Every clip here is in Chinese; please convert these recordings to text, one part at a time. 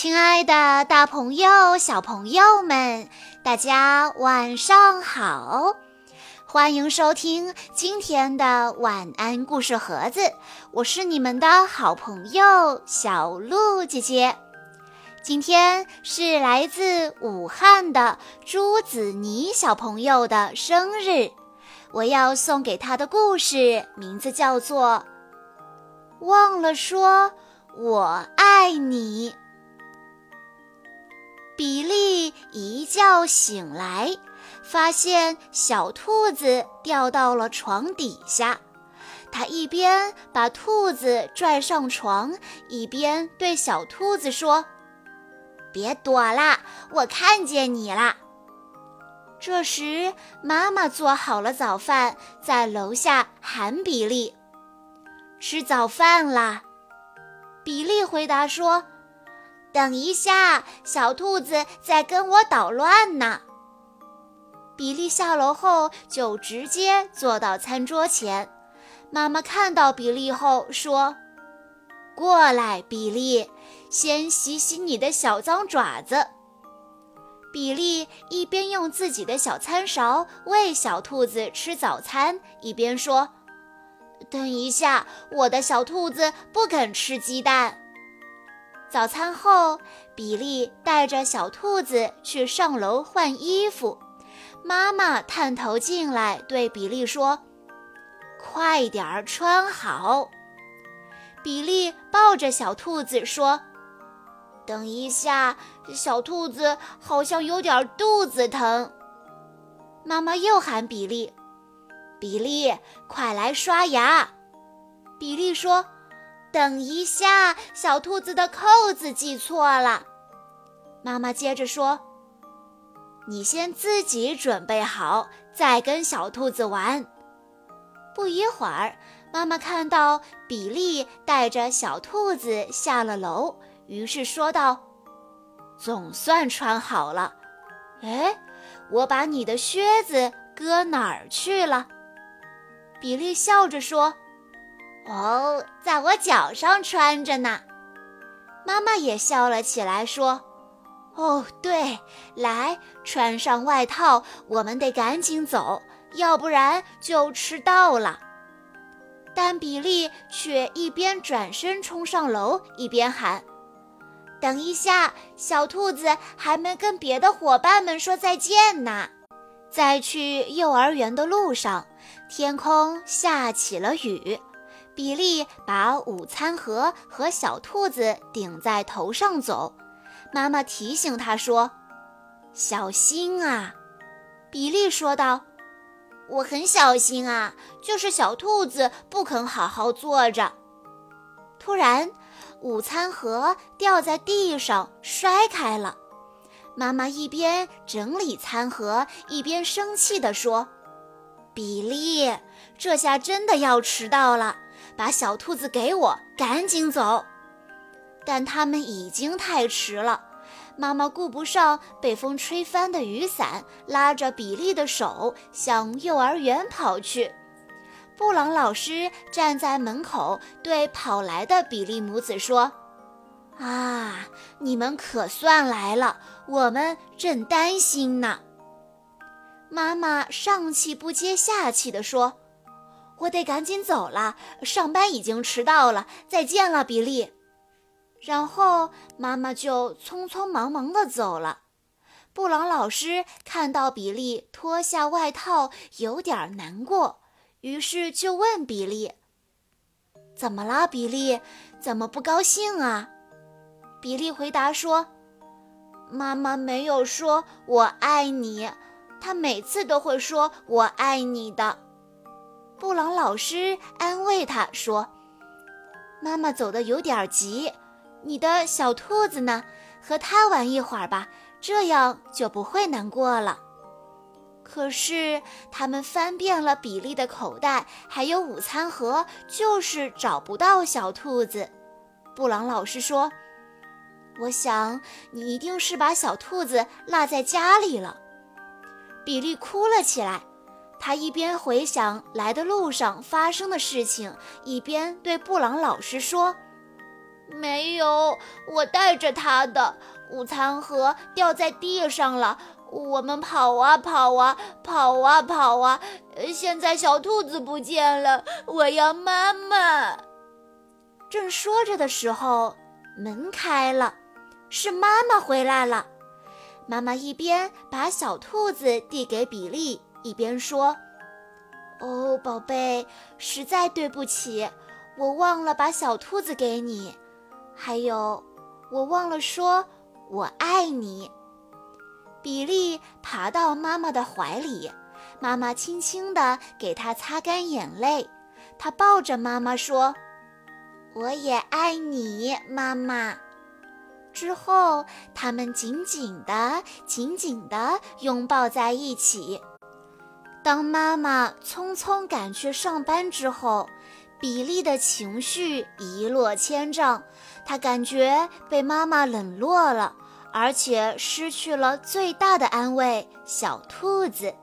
亲爱的，大朋友、小朋友们，大家晚上好！欢迎收听今天的晚安故事盒子，我是你们的好朋友小鹿姐姐。今天是来自武汉的朱子妮小朋友的生日，我要送给她的故事名字叫做《忘了说我爱你》。觉醒来，发现小兔子掉到了床底下。他一边把兔子拽上床，一边对小兔子说：“别躲啦，我看见你啦。”这时，妈妈做好了早饭，在楼下喊比利：“吃早饭啦！”比利回答说。等一下，小兔子在跟我捣乱呢。比利下楼后就直接坐到餐桌前。妈妈看到比利后说：“过来，比利，先洗洗你的小脏爪子。”比利一边用自己的小餐勺喂小兔子吃早餐，一边说：“等一下，我的小兔子不肯吃鸡蛋。”早餐后，比利带着小兔子去上楼换衣服。妈妈探头进来，对比利说：“快点儿穿好。”比利抱着小兔子说：“等一下，小兔子好像有点肚子疼。”妈妈又喊比利：“比利，快来刷牙。”比利说。等一下，小兔子的扣子系错了。妈妈接着说：“你先自己准备好，再跟小兔子玩。”不一会儿，妈妈看到比利带着小兔子下了楼，于是说道：“总算穿好了。哎，我把你的靴子搁哪儿去了？”比利笑着说。哦，在我脚上穿着呢。妈妈也笑了起来，说：“哦，对，来穿上外套，我们得赶紧走，要不然就迟到了。”但比利却一边转身冲上楼，一边喊：“等一下，小兔子还没跟别的伙伴们说再见呢。”在去幼儿园的路上，天空下起了雨。比利把午餐盒和小兔子顶在头上走，妈妈提醒他说：“小心啊！”比利说道：“我很小心啊，就是小兔子不肯好好坐着。”突然，午餐盒掉在地上摔开了，妈妈一边整理餐盒，一边生气地说：“比利，这下真的要迟到了。”把小兔子给我，赶紧走！但他们已经太迟了。妈妈顾不上被风吹翻的雨伞，拉着比利的手向幼儿园跑去。布朗老师站在门口，对跑来的比利母子说：“啊，你们可算来了，我们正担心呢。”妈妈上气不接下气地说。我得赶紧走了，上班已经迟到了。再见了，比利。然后妈妈就匆匆忙忙地走了。布朗老师看到比利脱下外套，有点难过，于是就问比利：“怎么了，比利？怎么不高兴啊？”比利回答说：“妈妈没有说我爱你，她每次都会说我爱你的。”布朗老师安慰他说：“妈妈走的有点急，你的小兔子呢？和它玩一会儿吧，这样就不会难过了。”可是他们翻遍了比利的口袋，还有午餐盒，就是找不到小兔子。布朗老师说：“我想你一定是把小兔子落在家里了。”比利哭了起来。他一边回想来的路上发生的事情，一边对布朗老师说：“没有，我带着他的午餐盒掉在地上了。我们跑啊跑啊跑啊跑啊，现在小兔子不见了，我要妈妈。正说着的时候，门开了，是妈妈回来了。妈妈一边把小兔子递给比利，一边说：“哦，宝贝，实在对不起，我忘了把小兔子给你，还有，我忘了说我爱你。”比利爬到妈妈的怀里，妈妈轻轻地给他擦干眼泪，他抱着妈妈说：“我也爱你，妈妈。”之后，他们紧紧地、紧紧地拥抱在一起。当妈妈匆匆赶去上班之后，比利的情绪一落千丈。他感觉被妈妈冷落了，而且失去了最大的安慰——小兔子。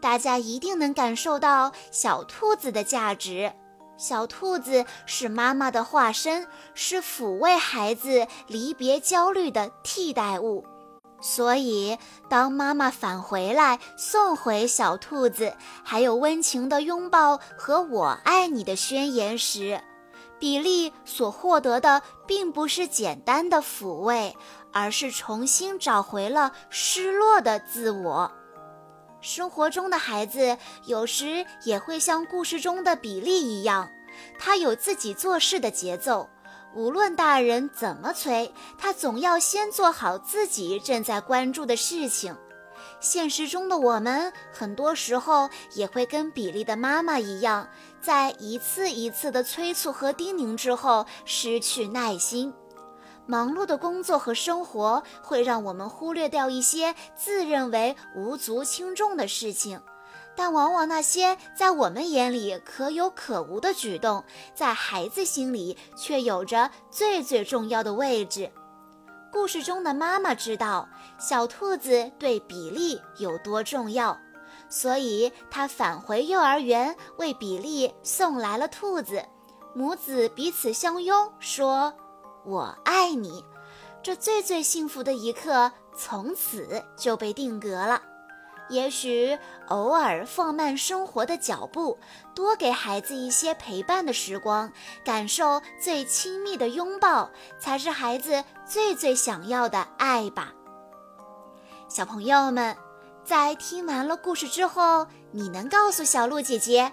大家一定能感受到小兔子的价值。小兔子是妈妈的化身，是抚慰孩子离别焦虑的替代物。所以，当妈妈返回来送回小兔子，还有温情的拥抱和“我爱你”的宣言时，比利所获得的并不是简单的抚慰，而是重新找回了失落的自我。生活中的孩子有时也会像故事中的比利一样，他有自己做事的节奏。无论大人怎么催，他总要先做好自己正在关注的事情。现实中的我们，很多时候也会跟比利的妈妈一样，在一次一次的催促和叮咛之后，失去耐心。忙碌的工作和生活会让我们忽略掉一些自认为无足轻重的事情，但往往那些在我们眼里可有可无的举动，在孩子心里却有着最最重要的位置。故事中的妈妈知道小兔子对比利有多重要，所以她返回幼儿园为比利送来了兔子，母子彼此相拥，说。我爱你，这最最幸福的一刻从此就被定格了。也许偶尔放慢生活的脚步，多给孩子一些陪伴的时光，感受最亲密的拥抱，才是孩子最最想要的爱吧。小朋友们，在听完了故事之后，你能告诉小鹿姐姐，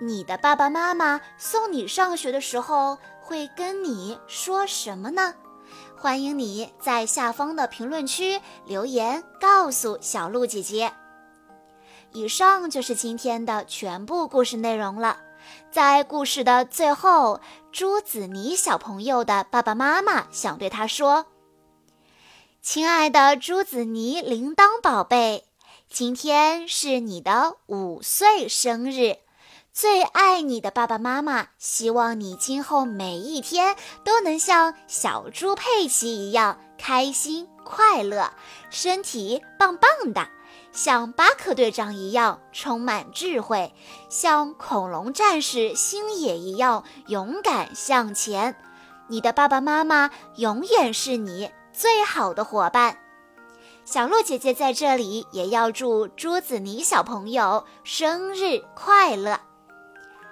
你的爸爸妈妈送你上学的时候？会跟你说什么呢？欢迎你在下方的评论区留言告诉小鹿姐姐。以上就是今天的全部故事内容了。在故事的最后，朱子妮小朋友的爸爸妈妈想对他说：“亲爱的朱子妮铃铛宝贝，今天是你的五岁生日。”最爱你的爸爸妈妈，希望你今后每一天都能像小猪佩奇一样开心快乐，身体棒棒的；像巴克队长一样充满智慧，像恐龙战士星野一样勇敢向前。你的爸爸妈妈永远是你最好的伙伴。小鹿姐姐在这里也要祝朱子妮小朋友生日快乐。